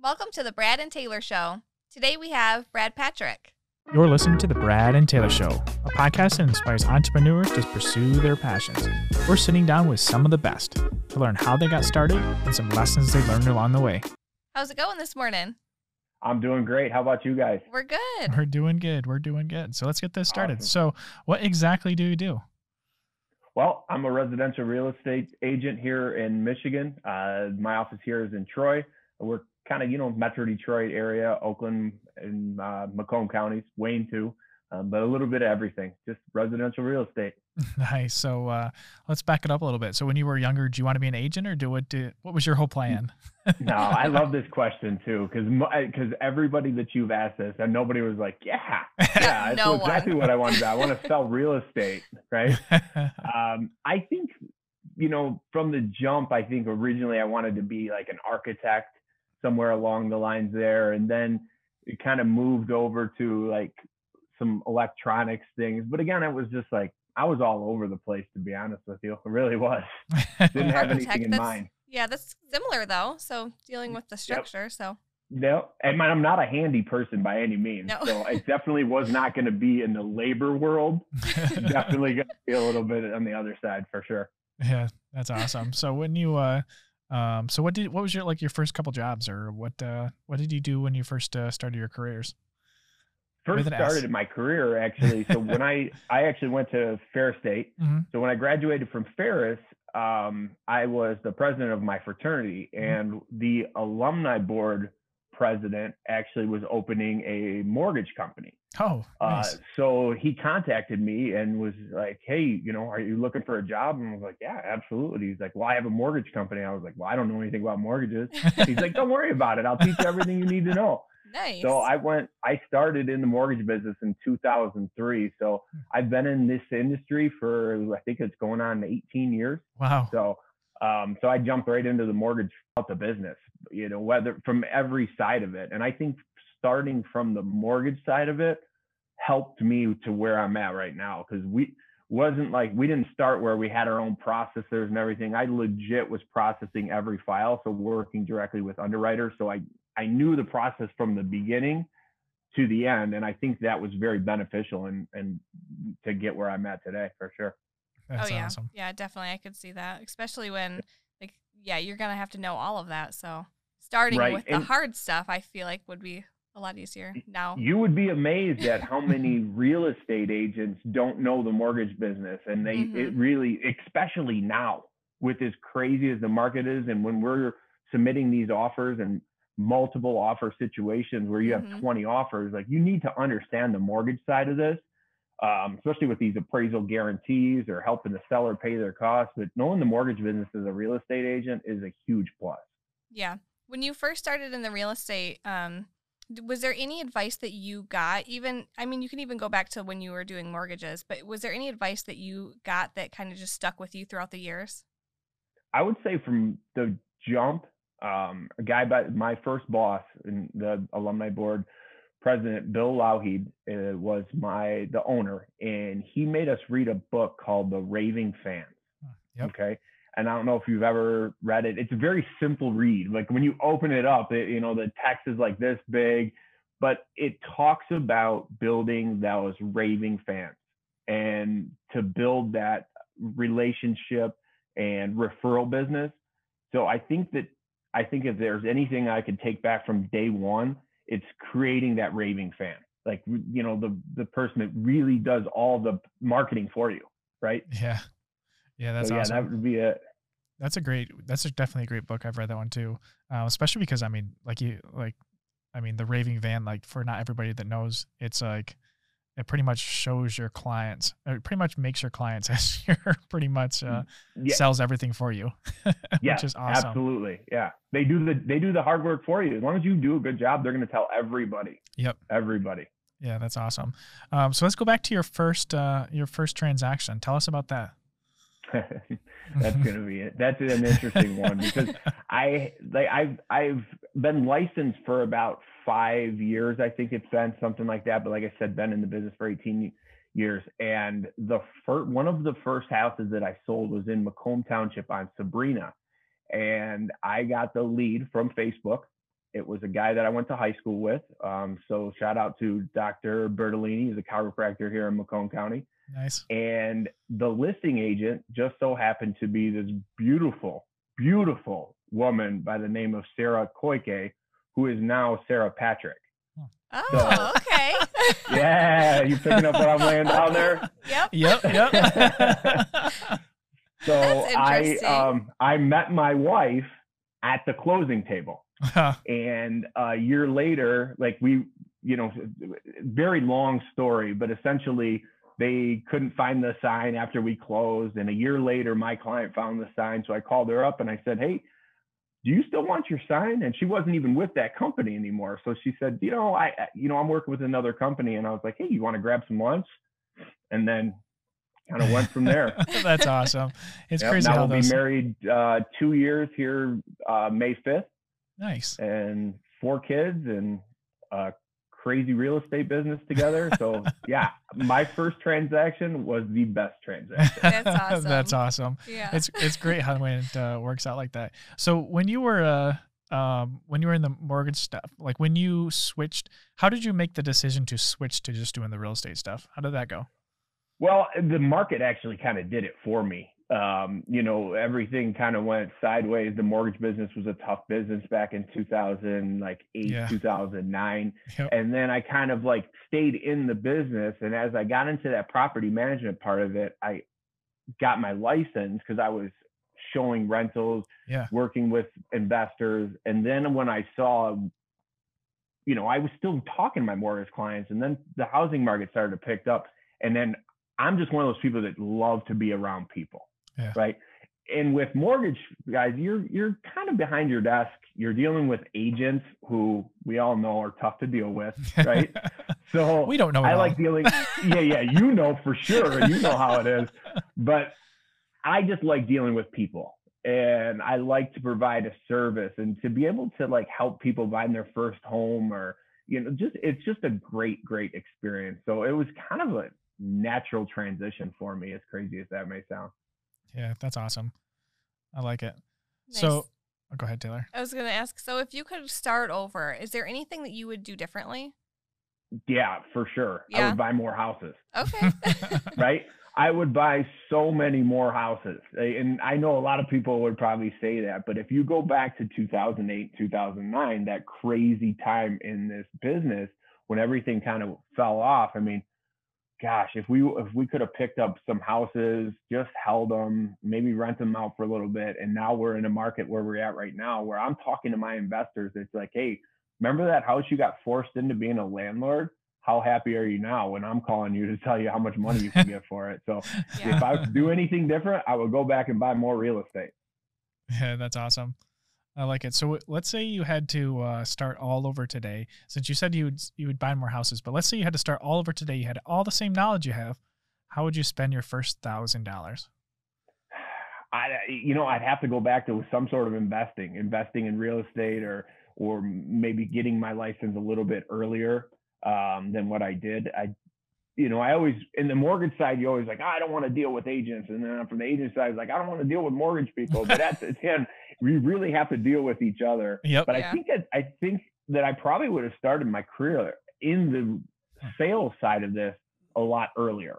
Welcome to the Brad and Taylor Show. Today we have Brad Patrick. You're listening to The Brad and Taylor Show, a podcast that inspires entrepreneurs to pursue their passions. We're sitting down with some of the best to learn how they got started and some lessons they learned along the way. How's it going this morning? I'm doing great. How about you guys? We're good. We're doing good. We're doing good. So let's get this started. Awesome. So, what exactly do you do? Well, I'm a residential real estate agent here in Michigan. Uh, my office here is in Troy. We're kind of, you know, Metro Detroit area, Oakland and uh, Macomb counties, Wayne too, um, but a little bit of everything, just residential real estate. nice. So, uh, let's back it up a little bit. So, when you were younger, do you want to be an agent or do what? Do, what was your whole plan? No, I love this question too, because because everybody that you've asked this, and nobody was like, yeah, yeah, that's No exactly what I want to do. I want to sell real estate, right? um, I think, you know, from the jump, I think originally I wanted to be like an architect somewhere along the lines there. And then it kind of moved over to like some electronics things. But again, it was just like, I was all over the place, to be honest with you. It really was. Didn't have Architect, anything in mind. Yeah, that's similar though. So dealing with the structure. So No, and I'm not a handy person by any means. No. So it definitely was not going to be in the labor world. definitely going to be a little bit on the other side for sure. yeah, that's awesome. So, when you, uh, um, so what did what was your like your first couple jobs or what uh what did you do when you first uh, started your careers? First an S. started my career actually. So when I I actually went to Ferris State. Mhm. So when I graduated from Ferris, um, I was the president of my fraternity, and the alumni board president actually was opening a mortgage company. Oh, Uh, nice. so he contacted me and was like, "Hey, you know, are you looking for a job?" And I was like, "Yeah, absolutely." He's like, "Well, I have a mortgage company." I was like, "Well, I don't know anything about mortgages." He's like, "Don't worry about it. I'll teach you everything you need to know." nice. So I went. I started in the mortgage business in 2003. So Hmm. I've been in this industry for I think it's going on 18 years. wow. So, um, so I jumped right into the mortgage out the business, you know, whether from every side of it. And I think starting from the mortgage side of it helped me to where I'm at right now because we wasn't like we didn't start where we had our own processors and everything. I legit was processing every file, so working directly with underwriters. So I I knew the process from the beginning to the end, and I think that was very beneficial and and to get where I'm at today for sure. That's oh yeah, awesome. yeah, definitely. I could see that, especially when like yeah, you're gonna have to know all of that. So starting Right, with the hard stuff, I feel like would be a lot easier now. You would be amazed at how many real estate agents don't know the mortgage business. And they, it Mhm. really, especially now with as crazy as the market is, and when we're submitting these offers and multiple offer situations where you have Mhm. 20 offers, like you need to understand the mortgage side of this, um, especially with these appraisal guarantees or helping the seller pay their costs. But knowing the mortgage business as a real estate agent is a huge plus. Yeah. When you first started in the real estate, um, was there any advice that you got? Even, I mean, you can even go back to when you were doing mortgages, but was there any advice that you got that kind of just stuck with you throughout the years? I would say from the jump, um, a guy by my first boss in the alumni board, President Bill Lauheed uh, was my the owner, and he made us read a book called The Raving Fans. Yep. Okay. And I don't know if you've ever read it. It's a very simple read. Like when you open it up, it, you know, the text is like this big, but it talks about building those raving fans and to build that relationship and referral business. So I think that I think if there's anything I could take back from day one, it's creating that raving fan. Like you know, the the person that really does all the marketing for you, right? Yeah. Yeah, that's so yeah, awesome. that would be it. That's a great. That's a, definitely a great book. I've read that one too. Uh, especially because I mean, like you, like, I mean, the Raving Fan. Like for not everybody that knows, it's like it pretty much shows your clients. It pretty much makes your clients as your pretty much uh, Yeah, sells everything for you, yeah, which is awesome. absolutely. Yeah, they do the they do the hard work for you. As long as you do a good job, they're going to tell everybody. Yep. Everybody. Yeah, that's awesome. Um, so let's go back to your first uh, your first transaction. Tell us about that. That's gonna be it. That's an interesting one because I like I've I've been licensed for about five years. I think it's been something like that. But like I said, been in the business for 18 years. And the first one of the first houses that I sold was in Macomb Township on Sabrina, and I got the lead from Facebook it was a guy that I went to high school with. Um, so shout out to Dr. Bertolini, he's a chiropractor here in Macomb County. Nice. And the listing agent just so happened to be this beautiful, beautiful woman by the name of Sarah Koike, who is now Sarah Patrick. Oh, okay. Yeah, you picking up what I'm laying down there? Yep. Yep. Yep. So I um I met my wife at the closing table. and a year later like we you know very long story but essentially they couldn't find the sign after we closed and a year later my client found the sign so i called her up and i said hey do you still want your sign and she wasn't even with that company anymore so she said you know i you know i'm working with another company and i was like hey you want to grab some lunch and then kind of went from there That's awesome. It's Yep, crazy now we'll those. be married uh, two years here uh, may 5th Nice. and four kids and a crazy real estate business together. So yeah, my first transaction was the best transaction. That's awesome. That's awesome. Yeah. It's it's great how when it uh, works out like that. So when you were uh um when you were in the mortgage stuff, like when you switched, how did you make the decision to switch to just doing the real estate stuff? How did that go? Well, the market actually kind of did it for me. Um, you know, everything kind of went sideways. The mortgage business was a tough business back in 2000, like eight, Yeah. 2009. Yep. and then I kind of like stayed in the business. And as I got into that property management part of it, I got my license because I was showing rentals, Yeah. working with investors. And then when I saw, you know, I was still talking to my mortgage clients, and then the housing market started to pick up. And then I'm just one of those people that love to be around people, Yeah. right? And with mortgage guys, you're you're kind of behind your desk. You're dealing with agents who we all know are tough to deal with, right? So we don't know. It I all. like dealing. Yeah, yeah, you know for sure. You know how it is. But I just like dealing with people, and I like to provide a service and to be able to like help people find their first home or you know just it's just a great great experience. So it was kind of a natural transition for me, as crazy as that may sound. Yeah, that's awesome. I like it. Nice. So oh, go ahead, Taylor. I was going to ask so if you could start over, is there anything that you would do differently? Yeah, for sure. Yeah. I would buy more houses. Okay. right? I would buy so many more houses. And I know a lot of people would probably say that, but if you go back to 2008, 2009, that crazy time in this business when everything kind of fell off, I mean, gosh, if we if we could have picked up some houses, just held them, maybe rent them out for a little bit, and now we're in a market where we're at right now, where I'm talking to my investors, it's like, hey, remember that house you got forced into being a landlord? How happy are you now when I'm calling you to tell you how much money you can get for it? So Yeah. if I do anything different, I would go back and buy more real estate. Yeah, that's awesome. I like it. So let's say you had to uh, start all over today. Since you said you would you would buy more houses, but let's say you had to start all over today. You had all the same knowledge you have. How would you spend your first thousand dollars? I, you know, I'd have to go back to some sort of investing, investing in real estate, or or maybe getting my license a little bit earlier um, than what I did. I, you know, I always in the mortgage side, you always like, "Ah, I don't want to deal with agents, and then from the agent side, it's like, I don't want to deal with mortgage people. But at the end, we really have to deal with each other. Yep. But Yeah. I think that I think that I probably would have started my career in the sales side of this a lot earlier.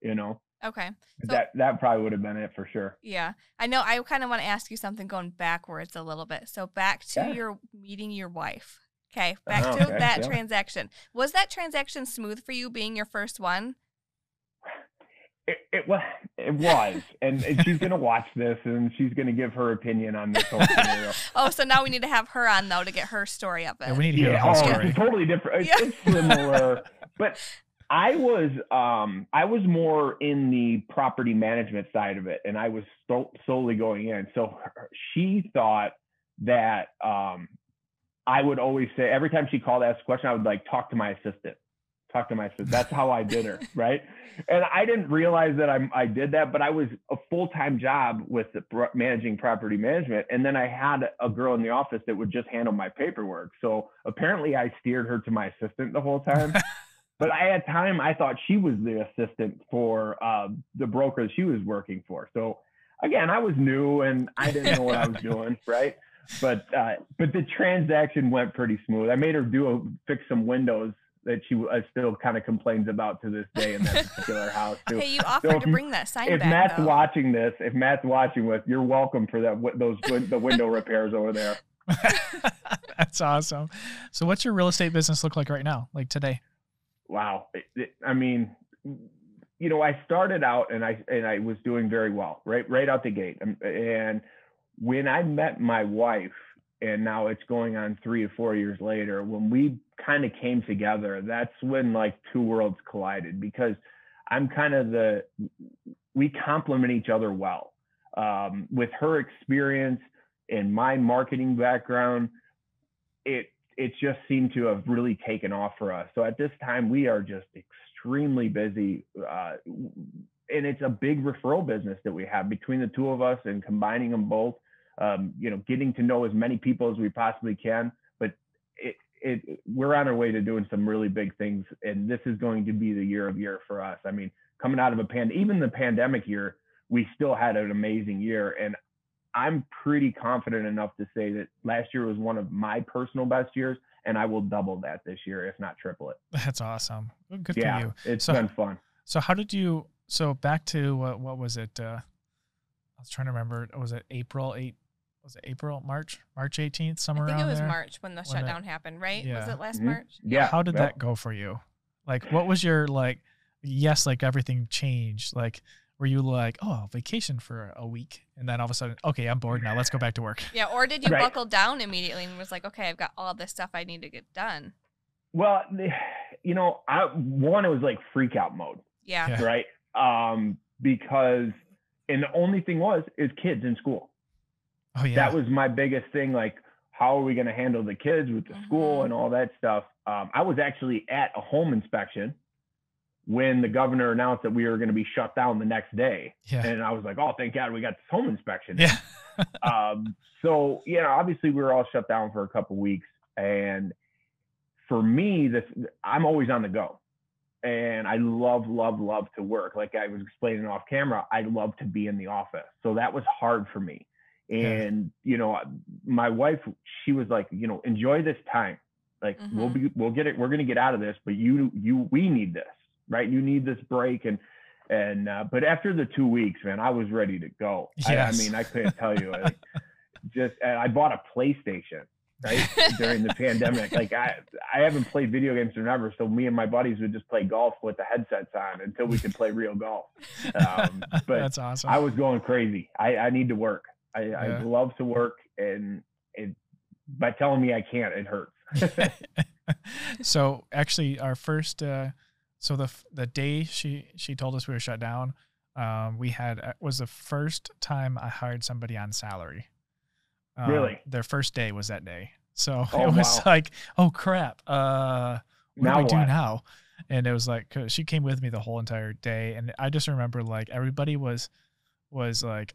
You know, Okay. So- that that probably would have been it for sure. Yeah. I know I kind of want to ask you something going backwards a little bit. So back to Yeah. your meeting your wife. Okay. Back Oh, to okay, that yeah. transaction. Was that transaction smooth for you being your first one? It, it was, it was, and, and she's gonna watch this, and she's gonna give her opinion on this whole scenario. Oh, so now we need to have her on though to get her story of it. Yeah, we need to hear the yeah, whole oh, story. it's totally different. It's, Yeah. it's similar, but I was, um, I was more in the property management side of it, and I was so, solely going in. So her- she thought that um, I would always say every time she called, ask a question, I would like talk to my assistant. Talk to my assistant. That's how I did her, right? And I didn't realize that I, I did that, but I was a full time job with the pro- managing property management, and then I had a girl in the office that would just handle my paperwork. So apparently, I steered her to my assistant the whole time. but I at time I thought she was the assistant for uh, the broker that she was working for. So again, I was new and I didn't know what I was doing, right? but uh, but the transaction went pretty smooth. I made her do a, fix some windows that she uh, still kind of complains about to this day in that particular house too. Hey, you offered to if- bring that sign If back. Matt's though. watching this, if Matt's watching with, you're welcome for that. Those the window repairs over there. That's awesome. So, what's your real estate business look like right now? Like today? wow It- it- i mean you know i started out and i and i was doing very well right right out the gate and when i met my wife and now it's going on three or four years later when we kind of came together that's when like two worlds collided because i'm kind of the we complement each other well um, with her experience and my marketing background it it just seemed to have really taken off for us. So at this time, we are just extremely busy, uh, and it's a big referral business that we have between the two of us and combining them both. Um, you know, getting to know as many people as we possibly can. But it, it, we're on our way to doing some really big things, and this is going to be the year of year for us. I mean, coming out of a pan, even the pandemic year, we still had an amazing year, and I'm pretty confident enough to say that last year was one of my personal best years, and I will double that this year, if not triple it. That's awesome. Good yeah, for you. it's So- been fun. So, how did you? So, back to uh, what was it? Uh, I was trying to remember. Was it April eight? Was it April, March, March eighteenth, somewhere I think it was there? March when the When it- shutdown happened, right? Was it last Mhm. March? Yeah. How did well, that go for you? Like, what was your like? Yes, like everything changed. Like, were you like, oh, vacation for a week, and then all of a sudden, okay, I'm bored now. Let's go back to work. Yeah, or did you Right. buckle down immediately and was like, okay, I've got all this stuff I need to get done? Well, you know, I one it was like freak out mode, Yeah. Yeah. right? Um, because and the only thing was is kids in school. Oh yeah. that was my biggest thing like how are we going to handle the kids with the school Mhm. and all that stuff um, i was actually at a home inspection when the governor announced that we were going to be shut down the next day yeah. and i was like oh thank god we got this home inspection Yeah. um, so you know obviously we were all shut down for a couple weeks and for me this i'm always on the go and i love love love to work like i was explaining off camera i love to be in the office so that was hard for me Yeah. and you know my wife she was like you know enjoy this time like we'll Mhm. be we'll get it we're going to get out of this but you you we need this right you need this break and and uh, but after the two weeks man i was ready to go I, I mean i couldn't tell you like, just i bought a playstation right during the pandemic like i i haven't played video games forever so me and my buddies would just play golf with the headsets on until we could play real golf um, but That's awesome. I was going crazy. I, I need to work. I, Yeah. I love to work, and it by telling me I can't, it hurts. so actually, our first, uh, so the the day she she told us we were shut down, um, we had uh, was the first time I hired somebody on salary. Um, Really? Their first day was that day. So Oh, it was wow. like, oh crap, uh, what Now do we do what? now? And it was like 'cause she came with me the whole entire day, and I just remember like everybody was was like,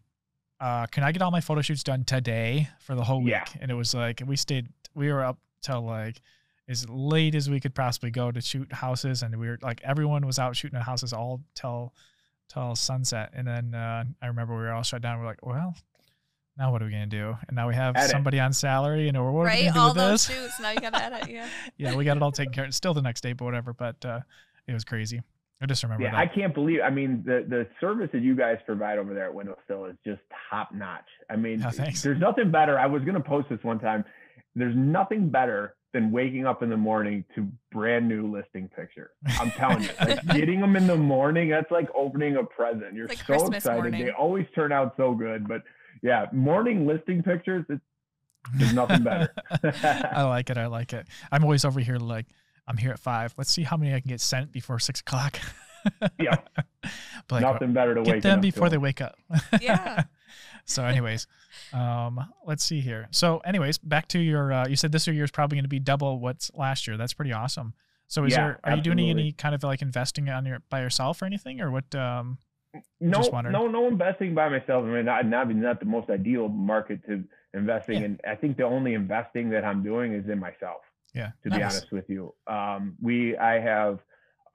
uh, "Can I get all my photo shoots done today for the whole week?" Yeah. And it was like we stayed, we were up till like as late as we could possibly go to shoot houses, and we were like everyone was out shooting at houses all till till sunset, and then uh, I remember we were all shut down. We're like, well. Now what are we gonna do? And now we have Edit. somebody on salary, and we're what are we gonna do All with those this? shoots. Now you got to edit. Yeah. yeah, we got it all taken care of. Still the next day, but whatever. But uh, it was crazy. I just remember yeah, that. I can't believe. I mean, the the service that you guys provide over there at Windowsill is just top notch. I mean, Oh, there's nothing better. I was gonna post this one time. There's nothing better than waking up in the morning to brand new listing picture. I'm telling you, like getting them in the morning, that's like opening a present. You're like so Christmas excited. morning. They always turn out so good. But yeah, morning listing pictures, it's, there's nothing better. I like it. I like it. I'm always over here like I'm here at five. Let's see how many I can get sent before six o'clock. Yeah. But like, nothing better to get wake them before they wake up. Yeah. so, anyways, um, let's see here. So, anyways, back to your. Uh, you said this year is probably going to be double what's last year. That's pretty awesome. So, is Yeah, there? Are you doing any kind of like investing on your by yourself or anything, or what? Um, no, Just no, no investing by myself. I mean, not, not not the most ideal market to investing Yeah. in. I think the only investing that I'm doing is in myself. Yeah. To be honest with you, um, we I have.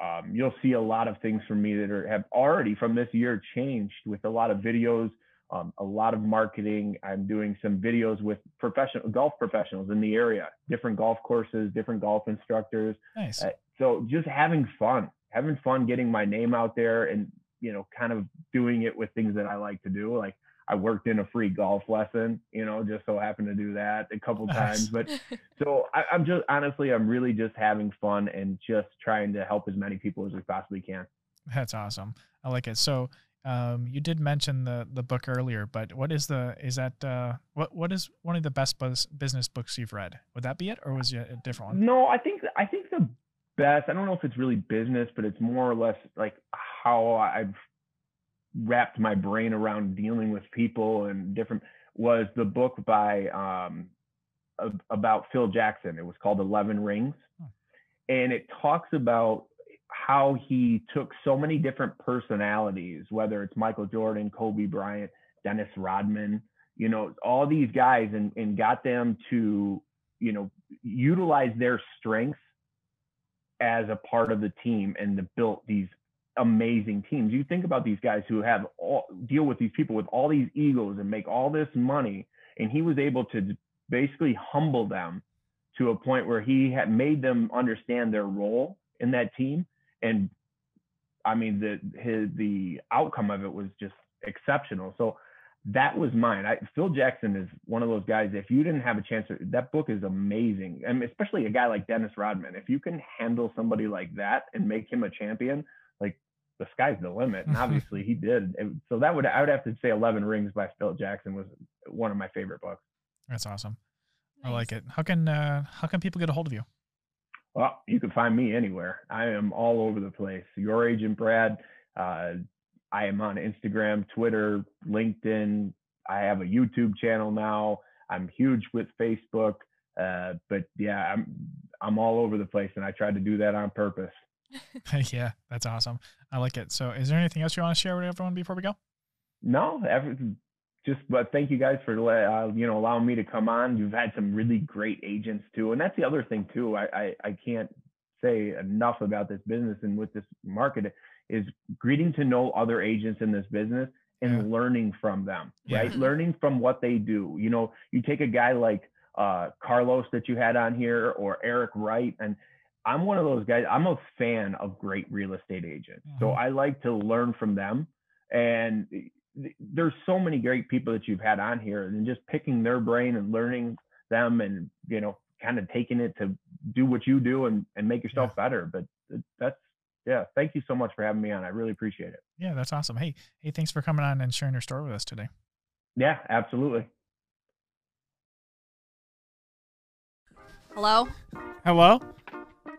Um, you'll see a lot of things from me that are have already from this year changed with a lot of videos, um, a lot of marketing. I'm doing some videos with professional golf professionals in the area, different golf courses, different golf instructors. Nice. Uh, so just having fun, having fun, getting my name out there, and you know, kind of doing it with things that I like to do. Like I worked in a free golf lesson, you know, just so happened to do that a couple Nice. times. But so I, I'm just honestly, I'm really just having fun and just trying to help as many people as we possibly can. That's awesome. I like it. So, um, you did mention the the book earlier, but what is the is that uh, what what is one of the best bus, business books you've read? Would that be it, or was it a different one? No, I think I think the best. I don't know if it's really business, but it's more or less like how I've wrapped my brain around dealing with people and different. Was the book by um, about Phil Jackson? It was called Eleven Rings, Hmm. and it talks about how he took so many different personalities, whether it's Michael Jordan, Kobe Bryant, Dennis Rodman, you know, all these guys, and and got them to you know utilize their strengths as a part of the team and to built these amazing teams. You think about these guys who have all deal with these people with all these egos and make all this money, and he was able to basically humble them to a point where he had made them understand their role in that team. And I mean, the his the outcome of it was just exceptional. So that was mine. I, Phil Jackson is one of those guys. If you didn't have a chance, that book is amazing, and especially a guy like Dennis Rodman. If you can handle somebody like that and make him a champion, like the sky's the limit. And obviously he did. And so that would I would have to say Eleven Rings by Phil Jackson was one of my favorite books. That's awesome. I like it. How can uh, how can people get a hold of you? Well, you can find me anywhere. I am all over the place. Your agent Brad. Uh, I am on Instagram, Twitter, LinkedIn. I have a YouTube channel now. I'm huge with Facebook. Uh, but yeah, I'm I'm all over the place, and I tried to do that on purpose. yeah, that's awesome. I like it. So, is there anything else you want to share with everyone before we go? No, every, just but thank you guys for uh, you know allowing me to come on. You've had some really great agents too, and that's the other thing too. I I, I can't say enough about this business and with this market is greeting to know other agents in this business and Yeah. learning from them, Yeah. right? Learning from what they do. You know, you take a guy like uh, Carlos that you had on here or Eric Wright, and I'm one of those guys. I'm a fan of great real estate agents, so Mhm. I like to learn from them. And th- there's so many great people that you've had on here, and just picking their brain and learning them, and you know, kind of taking it to do what you do and and make yourself better. But that's yeah. Thank you so much for having me on. I really appreciate it. Yeah, that's awesome. Hey, hey, thanks for coming on and sharing your story with us today. Yeah, absolutely. Hello? Hello?